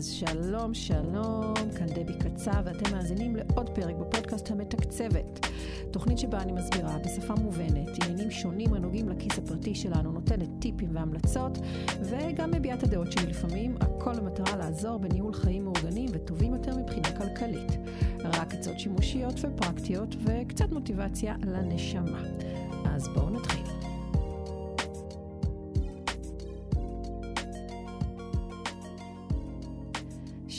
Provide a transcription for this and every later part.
אז שלום, שלום, כאן דבי קצב, ואתם מאזינים לעוד פרק בפודקאסט המתקצבת. תוכנית שבה אני מסבירה בשפה מובנת עניינים שונים הנוגעים לכיס הפרטי שלנו, נותנת טיפים והמלצות, וגם מביעה את הדעות שלי לפעמים, הכל במטרה לעזור בניהול חיים מאורגנים וטובים יותר מבחינה כלכלית. רק עצות שימושיות ופרקטיות, וקצת מוטיבציה לנשמה. אז בואו נתחיל.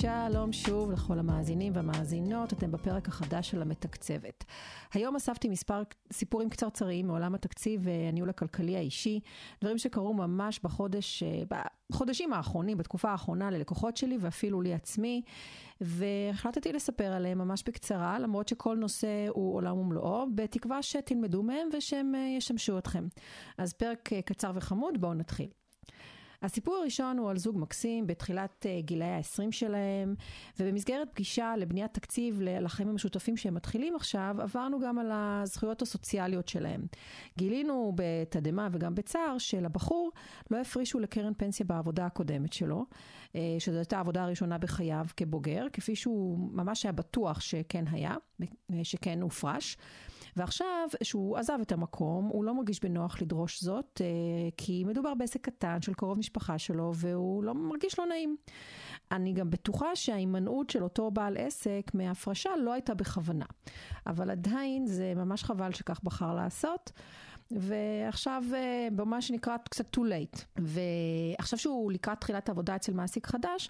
שלום שוב לכל המאזינים והמאזינות, אתם בפרק החדש של המתקצבת. היום אספתי מספר סיפורים קצרצריים מעולם התקציב והניהול הכלכלי האישי, דברים שקרו ממש בחודש, בחודשים האחרונים, בתקופה האחרונה ללקוחות שלי ואפילו לי עצמי, והחלטתי לספר עליהם ממש בקצרה, למרות שכל נושא הוא עולם ומלואו, בתקווה שתלמדו מהם ושהם ישמשו אתכם. אז פרק קצר וחמוד, בואו נתחיל. הסיפור הראשון הוא על זוג מקסים בתחילת uh, גילאי ה-20 שלהם, ובמסגרת פגישה לבניית תקציב לחיים המשותפים שהם מתחילים עכשיו, עברנו גם על הזכויות הסוציאליות שלהם. גילינו בתדהמה וגם בצער שלבחור לא הפרישו לקרן פנסיה בעבודה הקודמת שלו, uh, שזו הייתה העבודה הראשונה בחייו כבוגר, כפי שהוא ממש היה בטוח שכן היה, שכן הופרש. ועכשיו, שהוא עזב את המקום, הוא לא מרגיש בנוח לדרוש זאת, אה, כי מדובר בעסק קטן של קרוב משפחה שלו, והוא לא מרגיש לא נעים. אני גם בטוחה שההימנעות של אותו בעל עסק מהפרשה לא הייתה בכוונה. אבל עדיין זה ממש חבל שכך בחר לעשות. ועכשיו במה אה, שנקרא קצת too late. ועכשיו שהוא לקראת תחילת עבודה אצל מעסיק חדש,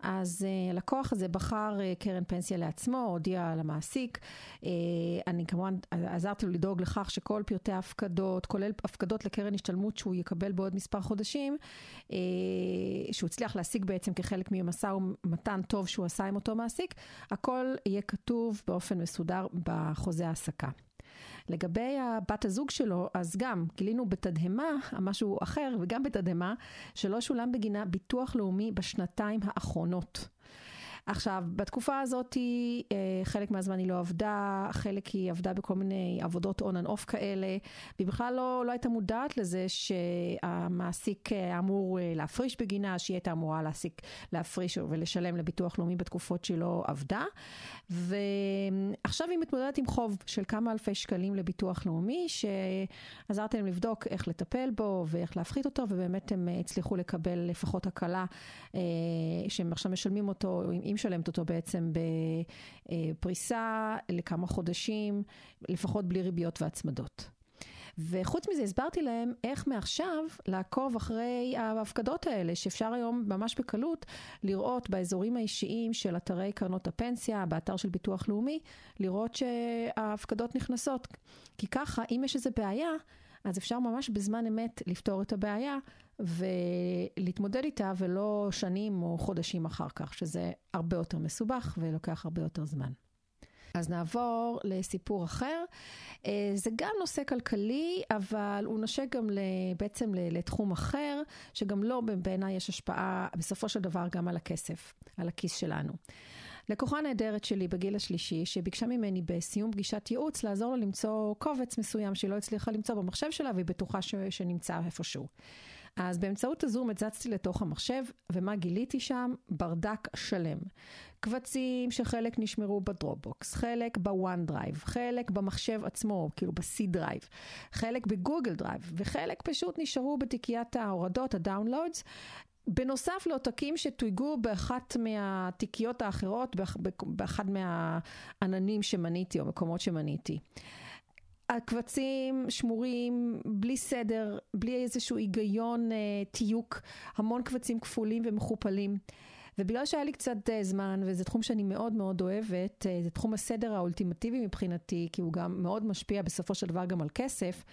אז אה, הלקוח הזה בחר אה, קרן פנסיה לעצמו, הודיע למעסיק. אני כמובן עזרתי לו לדאוג לכך שכל פרטי ההפקדות, כולל הפקדות לקרן השתלמות שהוא יקבל בעוד מספר חודשים, שהוא הצליח להשיג בעצם כחלק ממשא ומתן טוב שהוא עשה עם אותו מעסיק, הכל יהיה כתוב באופן מסודר בחוזה העסקה. לגבי הבת הזוג שלו, אז גם גילינו בתדהמה, משהו אחר, וגם בתדהמה, שלא שולם בגינה ביטוח לאומי בשנתיים האחרונות. עכשיו, בתקופה הזאת אה, חלק מהזמן היא לא עבדה, חלק היא עבדה בכל מיני עבודות on and off כאלה, והיא בכלל לא, לא הייתה מודעת לזה שהמעסיק אה, אמור אה, להפריש בגינה, שהיא הייתה אמורה להסיק, להפריש ולשלם לביטוח לאומי בתקופות שהיא לא עבדה. ועכשיו היא מתמודדת עם חוב של כמה אלפי שקלים לביטוח לאומי, שעזרתי להם לבדוק איך לטפל בו ואיך להפחית אותו, ובאמת הם הצליחו לקבל לפחות הקלה שהם עכשיו משלמים אותו. היא משלמת אותו בעצם בפריסה לכמה חודשים, לפחות בלי ריביות והצמדות. וחוץ מזה הסברתי להם איך מעכשיו לעקוב אחרי ההפקדות האלה, שאפשר היום ממש בקלות לראות באזורים האישיים של אתרי קרנות הפנסיה, באתר של ביטוח לאומי, לראות שההפקדות נכנסות. כי ככה, אם יש איזו בעיה, אז אפשר ממש בזמן אמת לפתור את הבעיה ולהתמודד איתה ולא שנים או חודשים אחר כך, שזה הרבה יותר מסובך ולוקח הרבה יותר זמן. אז נעבור לסיפור אחר. אה, זה גם נושא כלכלי, אבל הוא נושא גם בעצם לתחום אחר, שגם לו לא בעיניי יש השפעה בסופו של דבר גם על הכסף, על הכיס שלנו. לקוחה נהדרת שלי בגיל השלישי, שביקשה ממני בסיום פגישת ייעוץ לעזור לה למצוא קובץ מסוים שהיא לא הצליחה למצוא במחשב שלה, והיא בטוחה ש... שנמצא איפשהו. אז באמצעות הזום הצצתי לתוך המחשב, ומה גיליתי שם? ברדק שלם. קבצים שחלק נשמרו ב Dropbox, חלק ב OneDrive, חלק במחשב עצמו, כאילו ב-C drive, חלק ב Google Drive, וחלק פשוט נשארו בתיקיית ההורדות, ה downloads, בנוסף לעותקים שתויגו באחת מהתיקיות האחרות, באחד מהעננים שמניתי או מקומות שמניתי. הקבצים שמורים בלי סדר, בלי איזשהו היגיון אה, תיוק, המון קבצים כפולים ומכופלים. ובגלל שהיה לי קצת אה, זמן, וזה תחום שאני מאוד מאוד אוהבת, אה, זה תחום הסדר האולטימטיבי מבחינתי, כי הוא גם מאוד משפיע בסופו של דבר גם על כסף,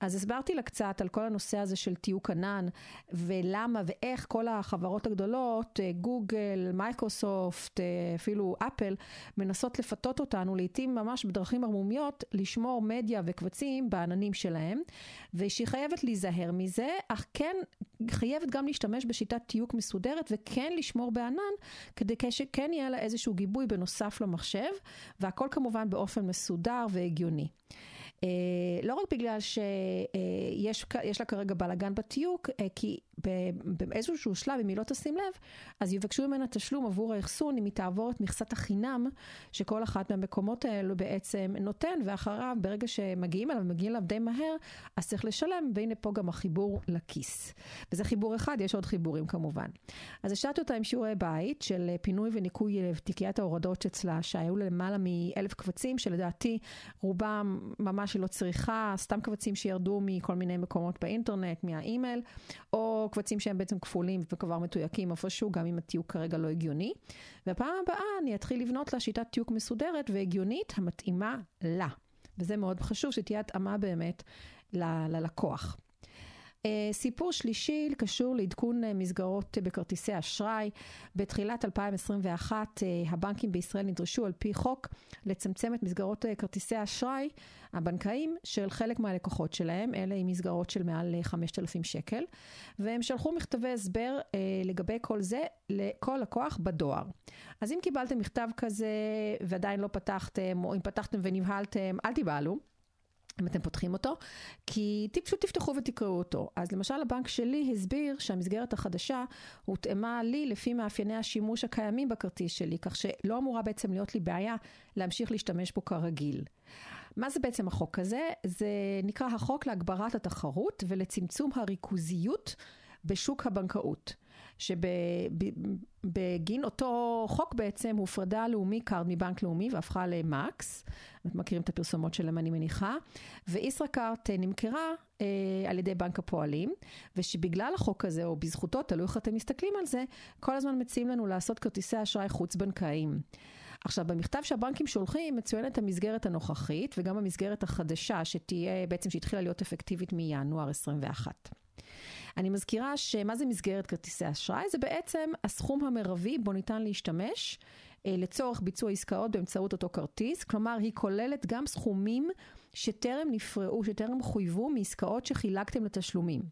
אז הסברתי לה קצת על כל הנושא הזה של תיוק ענן, ולמה ואיך כל החברות הגדולות, אה, גוגל, מייקרוסופט, אפילו אפל, מנסות לפתות אותנו, לעתים ממש בדרכים ערמומיות, לשמור מדיה וקבצים בעננים שלהם, ושהיא חייבת להיזהר מזה, אך כן חייבת גם להשתמש בשיטת תיוק מסודרת, וכן לשמור בענן. כדי שכן יהיה לה איזשהו גיבוי בנוסף למחשב, והכל כמובן באופן מסודר והגיוני. Uh, לא רק בגלל שיש לה כרגע בלאגן בתיוק, uh, כי באיזשהו שלב, אם היא לא תשים לב, אז יבקשו ממנה תשלום עבור האחסון אם היא תעבור את מכסת החינם שכל אחת מהמקומות האלו בעצם נותן, ואחריו, ברגע שמגיעים אליו, מגיעים אליו די מהר, אז צריך לשלם, והנה פה גם החיבור לכיס. וזה חיבור אחד, יש עוד חיבורים כמובן. אז השארתי אותה עם שיעורי בית של פינוי וניקוי תיקיית ההורדות אצלה, שהיו למעלה מאלף קבצים, שלדעתי רובם ממש לא צריכה, סתם קבצים שירדו מכל מיני מקומות באינטרנט, מהאימייל, או קבצים שהם בעצם כפולים וכבר מתויקים איפשהו, גם אם התיוק כרגע לא הגיוני. והפעם הבאה אני אתחיל לבנות לה שיטת תיוק מסודרת והגיונית המתאימה לה. וזה מאוד חשוב שתהיה התאמה באמת ל- ללקוח. Uh, סיפור שלישי קשור לעדכון uh, מסגרות uh, בכרטיסי אשראי. בתחילת 2021 uh, הבנקים בישראל נדרשו על פי חוק לצמצם את מסגרות כרטיסי האשראי הבנקאיים של חלק מהלקוחות שלהם, אלה עם מסגרות של מעל 5,000 שקל, והם שלחו מכתבי הסבר לגבי כל זה לכל לקוח בדואר. אז אם קיבלתם מכתב כזה ועדיין לא פתחתם, או אם פתחתם ונבהלתם, אל תיבהלו. אם אתם פותחים אותו, כי פשוט תפתחו ותקראו אותו. אז למשל הבנק שלי הסביר שהמסגרת החדשה הותאמה לי לפי מאפייני השימוש הקיימים בכרטיס שלי, כך שלא אמורה בעצם להיות לי בעיה להמשיך להשתמש בו כרגיל. מה זה בעצם החוק הזה? זה נקרא החוק להגברת התחרות ולצמצום הריכוזיות בשוק הבנקאות. שבגין אותו חוק בעצם הופרדה לאומי קארד מבנק לאומי והפכה למקס, אתם מכירים את הפרסומות שלהם אני מניחה, וישראכרט נמכרה אה, על ידי בנק הפועלים, ושבגלל החוק הזה, או בזכותו, תלוי איך אתם מסתכלים על זה, כל הזמן מציעים לנו לעשות כרטיסי אשראי חוץ-בנקאיים. עכשיו, במכתב שהבנקים שולחים מצוינת המסגרת הנוכחית וגם המסגרת החדשה שתהיה, בעצם שהתחילה להיות אפקטיבית מינואר 21. אני מזכירה שמה זה מסגרת כרטיסי אשראי? זה בעצם הסכום המרבי בו ניתן להשתמש אה, לצורך ביצוע עסקאות באמצעות אותו כרטיס, כלומר היא כוללת גם סכומים שטרם נפרעו, שטרם חויבו מעסקאות שחילקתם לתשלומים.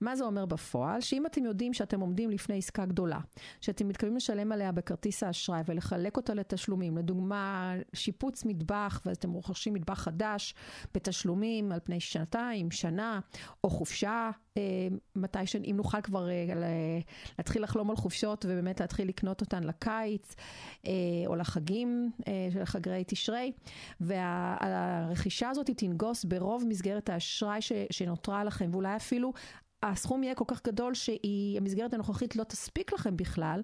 מה זה אומר בפועל? שאם אתם יודעים שאתם עומדים לפני עסקה גדולה, שאתם מתכוונים לשלם עליה בכרטיס האשראי ולחלק אותה לתשלומים, לדוגמה שיפוץ מטבח ואתם רוכשים מטבח חדש בתשלומים על פני שנתיים, שנה, או חופשה, אה, מתי ש... אם נוכל כבר אה, להתחיל לחלום על חופשות ובאמת להתחיל לקנות אותן לקיץ, אה, או לחגים של חגרי תשרי, והרכישה הזאת תנגוס ברוב מסגרת האשראי שנותרה לכם, ואולי אפילו הסכום יהיה כל כך גדול שהמסגרת הנוכחית לא תספיק לכם בכלל,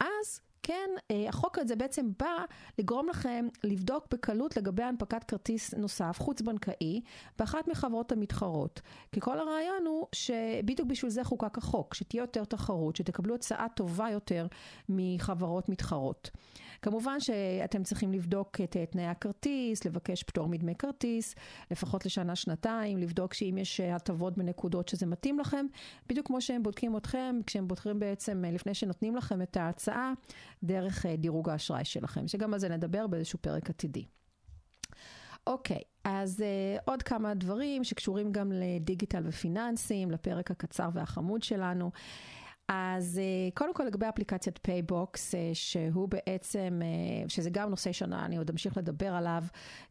אז כן, אה, החוק הזה בעצם בא לגרום לכם לבדוק בקלות לגבי הנפקת כרטיס נוסף, חוץ-בנקאי, באחת מחברות המתחרות. כי כל הרעיון הוא שבדיוק בשביל זה חוקק החוק, שתהיה יותר תחרות, שתקבלו הצעה טובה יותר מחברות מתחרות. כמובן שאתם צריכים לבדוק את תנאי הכרטיס, לבקש פטור מדמי כרטיס, לפחות לשנה-שנתיים, לבדוק שאם יש הטבות בנקודות שזה מתאים לכם, בדיוק כמו שהם בודקים אתכם, כשהם בודקים בעצם לפני שנותנים לכם את ההצעה, דרך אה, דירוג האשראי שלכם, שגם על זה נדבר באיזשהו פרק עתידי. אוקיי, אז אה, עוד כמה דברים שקשורים גם לדיגיטל ופיננסים, לפרק הקצר והחמוד שלנו. אז אה, קודם כל לגבי אפליקציית PayBox, אה, שהוא בעצם, אה, שזה גם נושא שאני, אני עוד אמשיך לדבר עליו,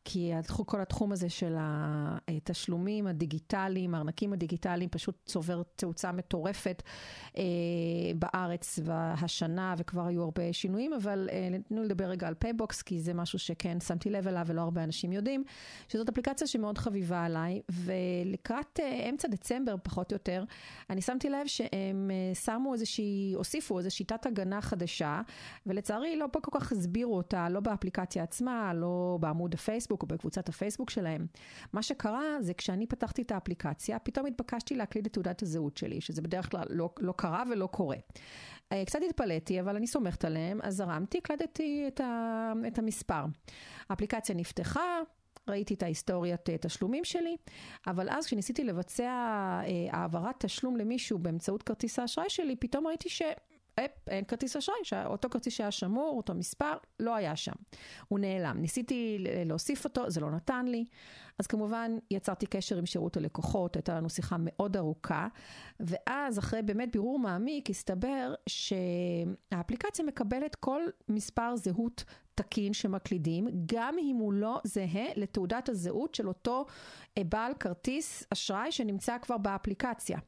כי כל התחום הזה של התשלומים הדיגיטליים, הארנקים הדיגיטליים, פשוט צובר תאוצה מטורפת בארץ השנה, וכבר היו הרבה שינויים, אבל תנו לדבר רגע על פייבוקס, כי זה משהו שכן שמתי לב אליו ולא הרבה אנשים יודעים, שזאת אפליקציה שמאוד חביבה עליי, ולקראת אמצע דצמבר פחות או יותר, אני שמתי לב שהם שמו שמו איזושהי, הוסיפו איזו שיטת הגנה חדשה, ולצערי לא כל כך הסבירו אותה, לא באפליקציה עצמה, לא בעמוד הפייסבוק או בקבוצת הפייסבוק שלהם. מה שקרה זה כשאני פתחתי את האפליקציה, פתאום התבקשתי להקליד את תעודת הזהות שלי, שזה בדרך כלל לא, לא קרה ולא קורה. אה, קצת התפלאתי, אבל אני סומכת עליהם, אז זרמתי, הקלדתי את, ה, את המספר. האפליקציה נפתחה, ראיתי את ההיסטוריית אה, תשלומים שלי, אבל אז כשניסיתי לבצע אה, העברת תשלום למישהו באמצעות כרטיס האשראי שלי, פתאום ראיתי ש... אפ, אין כרטיס אשראי, שאותו כרטיס שהיה שמור, אותו מספר, לא היה שם. הוא נעלם. ניסיתי להוסיף אותו, זה לא נתן לי. אז כמובן יצרתי קשר עם שירות הלקוחות, הייתה לנו שיחה מאוד ארוכה, ואז אחרי באמת בירור מעמיק הסתבר שהאפליקציה מקבלת כל מספר זהות תקין שמקלידים, גם אם הוא לא זהה לתעודת הזהות של אותו אה, בעל כרטיס אשראי שנמצא כבר באפליקציה.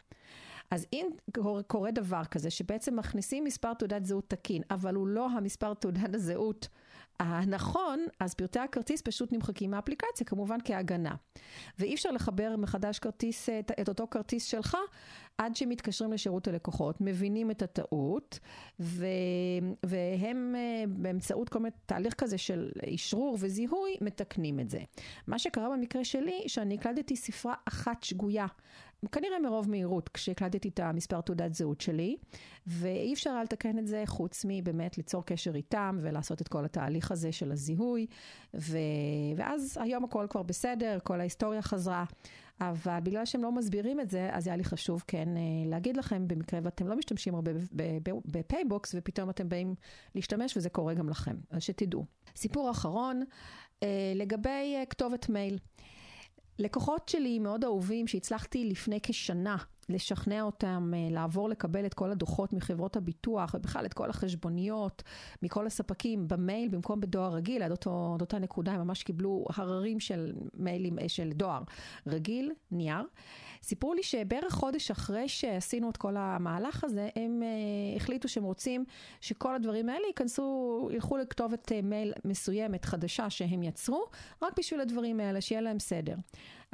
אז אם קורה דבר כזה, שבעצם מכניסים מספר תעודת זהות תקין, אבל הוא לא המספר תעודת הזהות הנכון, אז פרטי הכרטיס פשוט נמחקים מהאפליקציה, כמובן כהגנה. ואי אפשר לחבר מחדש כרטיס, את, את אותו כרטיס שלך, עד שמתקשרים לשירות הלקוחות, מבינים את הטעות, ו, והם אה, באמצעות כל מיני תהליך כזה של אשרור וזיהוי, מתקנים את זה. מה שקרה במקרה שלי, שאני הקלדתי ספרה אחת שגויה. כנראה מרוב מהירות כשהקלטתי את המספר תעודת זהות שלי, ואי אפשר היה לתקן את זה חוץ מבאמת ליצור קשר איתם ולעשות את כל התהליך הזה של הזיהוי, ו... ואז היום הכל כבר בסדר, כל ההיסטוריה חזרה. אבל בגלל שהם לא מסבירים את זה, אז היה לי חשוב כן אה, להגיד לכם, במקרה ואתם לא משתמשים הרבה בפייבוקס, ופתאום אתם באים להשתמש, וזה קורה גם לכם, אז שתדעו. סיפור אחרון, אה, לגבי אה, כתובת מייל. לקוחות שלי מאוד אהובים שהצלחתי לפני כשנה לשכנע אותם אה, לעבור לקבל את כל הדוחות מחברות הביטוח ובכלל את כל החשבוניות מכל הספקים במייל במקום בדואר רגיל, עד אותו, עד אותה נקודה הם ממש קיבלו הררים של מיילים אה, של דואר רגיל, נייר. סיפרו לי שבערך חודש אחרי שעשינו את כל המהלך הזה, הם uh, החליטו שהם רוצים שכל הדברים האלה ייכנסו, ילכו לכתובת uh, מייל מסוימת, חדשה, שהם יצרו, רק בשביל הדברים האלה, שיהיה להם סדר.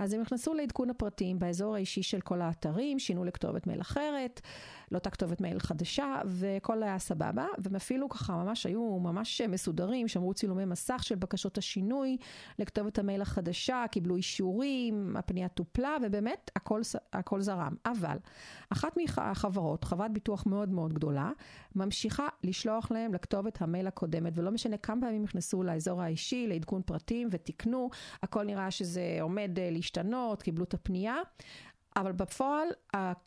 אז הם נכנסו לעדכון הפרטים באזור האישי של כל האתרים, שינו לכתובת מייל אחרת, לאותה כתובת מייל חדשה, וכל היה סבבה, והם אפילו ככה ממש היו ממש מסודרים, שמרו צילומי מסך של בקשות השינוי לכתובת המייל החדשה, קיבלו אישורים, הפנייה טופלה, ובאמת הכל, הכל זרם. אבל אחת מהחברות, חברת ביטוח מאוד מאוד גדולה, ממשיכה לשלוח להם לכתובת המייל הקודמת, ולא משנה כמה פעמים נכנסו לאזור האישי, לעדכון פרטים ותיקנו, הכל נראה שזה עומד אה, להשתנות, קיבלו את הפנייה. אבל בפועל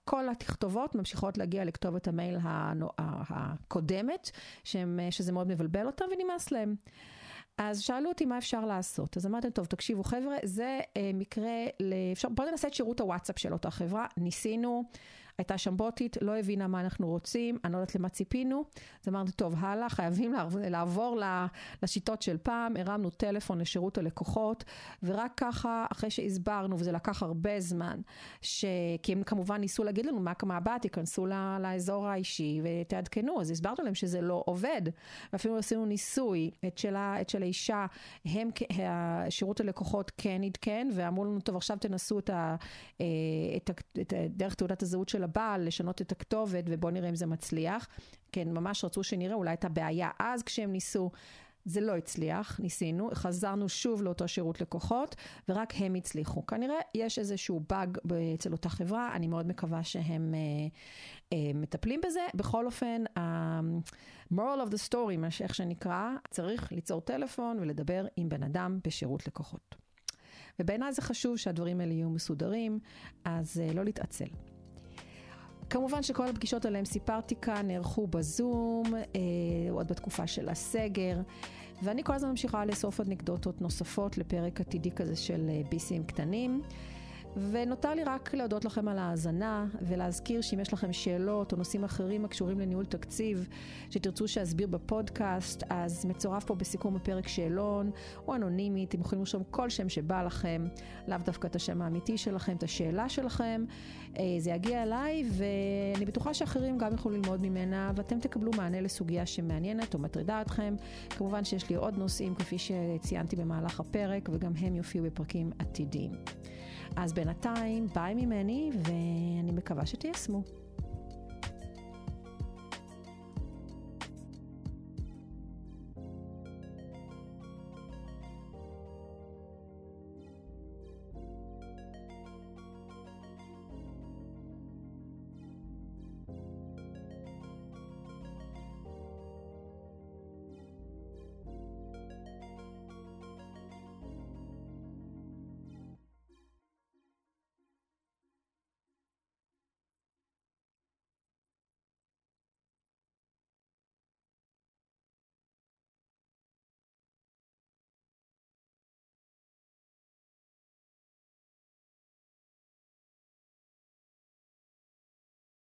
כל התכתובות ממשיכות להגיע לכתובת המייל הקודמת, שהם, שזה מאוד מבלבל אותם ונמאס להם. אז שאלו אותי מה אפשר לעשות. אז אמרתי, טוב, תקשיבו חבר'ה, זה אה, מקרה, לאפשר, בואו ננסה את שירות הוואטסאפ של אותה חברה, ניסינו. הייתה שם בוטית, לא הבינה מה אנחנו רוצים, אני לא יודעת למה ציפינו. אז אמרתי, טוב, הלאה, חייבים לעבור לשיטות של פעם, הרמנו טלפון לשירות הלקוחות, ורק ככה, אחרי שהסברנו, וזה לקח הרבה זמן, ש... כי הם כמובן ניסו להגיד לנו מה הבא, תיכנסו לאזור האישי ותעדכנו, אז הסברנו להם שזה לא עובד, ואפילו עשינו ניסוי, את של, את האישה, הם, שירות הלקוחות כן עדכן, ואמרו לנו, טוב, עכשיו תנסו את, ה, אה, את, ה, את דרך תעודת הזהות של הבעל, לשנות את הכתובת, ובואו נראה אם זה מצליח. כן, ממש רצו שנראה, אולי הייתה בעיה אז כשהם ניסו. זה לא הצליח, ניסינו, חזרנו שוב לאותו שירות לקוחות, ורק הם הצליחו. כנראה יש איזשהו באג אצל אותה חברה, אני מאוד מקווה שהם אה, אה, מטפלים בזה. בכל אופן, ה-moral of the story, איך שנקרא, צריך ליצור טלפון ולדבר עם בן אדם בשירות לקוחות. ובעיניי זה חשוב שהדברים האלה יהיו מסודרים, אז אה, לא להתעצל. כמובן שכל הפגישות עליהן סיפרתי כאן נערכו בזום, אה, עוד בתקופה של הסגר, ואני כל הזמן ממשיכה לאסוף אנקדוטות נוספות לפרק עתידי כזה של אה, ביסים קטנים. ונותר לי רק להודות לכם על ההאזנה ולהזכיר שאם יש לכם שאלות או נושאים אחרים הקשורים לניהול תקציב שתרצו שאסביר בפודקאסט, אז מצורף פה בסיכום הפרק שאלון או אנונימי, אתם יכולים לרשום כל שם שבא לכם, לאו דווקא את השם האמיתי שלכם, את השאלה שלכם, אה, זה יגיע אליי ואני בטוחה שאחרים גם יוכלו ללמוד ממנה ואתם תקבלו מענה לסוגיה שמעניינת או מטרידה אתכם. כמובן שיש לי עוד נושאים כפי שציינתי במהלך הפרק וגם הם יופיעו בפרקים עתידיים. אז בינתיים, ביי ממני, ואני מקווה שתיישמו.